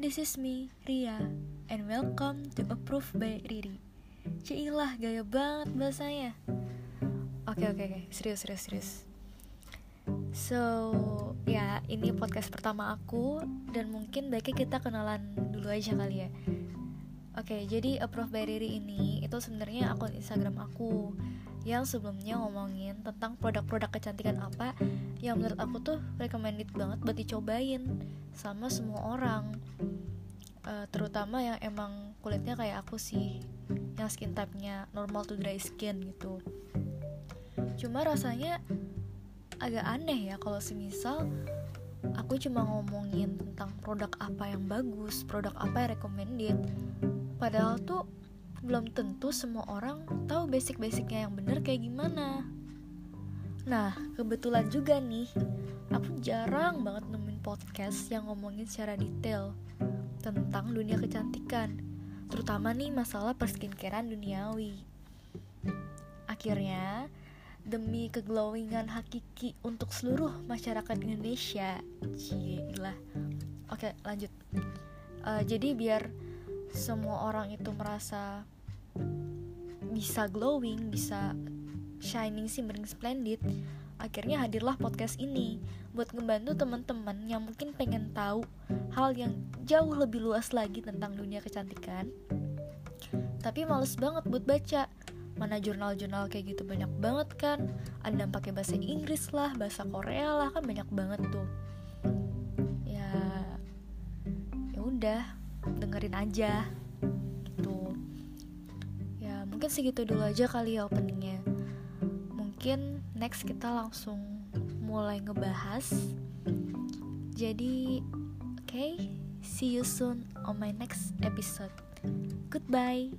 this is me, Ria, and welcome to Approved by Riri. Cilah, gaya banget bahasanya. Oke oke oke, serius serius serius. So, ya ini podcast pertama aku dan mungkin baiknya kita kenalan dulu aja kali ya. Oke, jadi Approved by Riri ini itu sebenarnya akun Instagram aku yang sebelumnya ngomongin tentang produk-produk kecantikan apa yang menurut aku tuh recommended banget buat dicobain sama semua orang. Uh, terutama yang emang kulitnya kayak aku sih yang skin type-nya normal to dry skin gitu. Cuma rasanya agak aneh ya kalau semisal aku cuma ngomongin tentang produk apa yang bagus produk apa yang recommended. Padahal tuh belum tentu semua orang tahu basic-basicnya yang bener kayak gimana. Nah, kebetulan juga nih, aku jarang banget nemuin podcast yang ngomongin secara detail tentang dunia kecantikan, terutama nih masalah perskincarean duniawi. Akhirnya, demi keglowingan hakiki untuk seluruh masyarakat Indonesia, gila. Oke, lanjut. Uh, jadi biar semua orang itu merasa bisa glowing, bisa shining, shimmering, splendid, akhirnya hadirlah podcast ini buat ngebantu teman-teman yang mungkin pengen tahu hal yang jauh lebih luas lagi tentang dunia kecantikan. Tapi males banget buat baca. Mana jurnal-jurnal kayak gitu banyak banget kan. Ada yang pakai bahasa Inggris lah, bahasa Korea lah, kan banyak banget tuh. Ya ya udah, dengerin aja mungkin segitu dulu aja kali ya openingnya. Mungkin next kita langsung mulai ngebahas. Jadi oke okay, see you soon on my next episode. Goodbye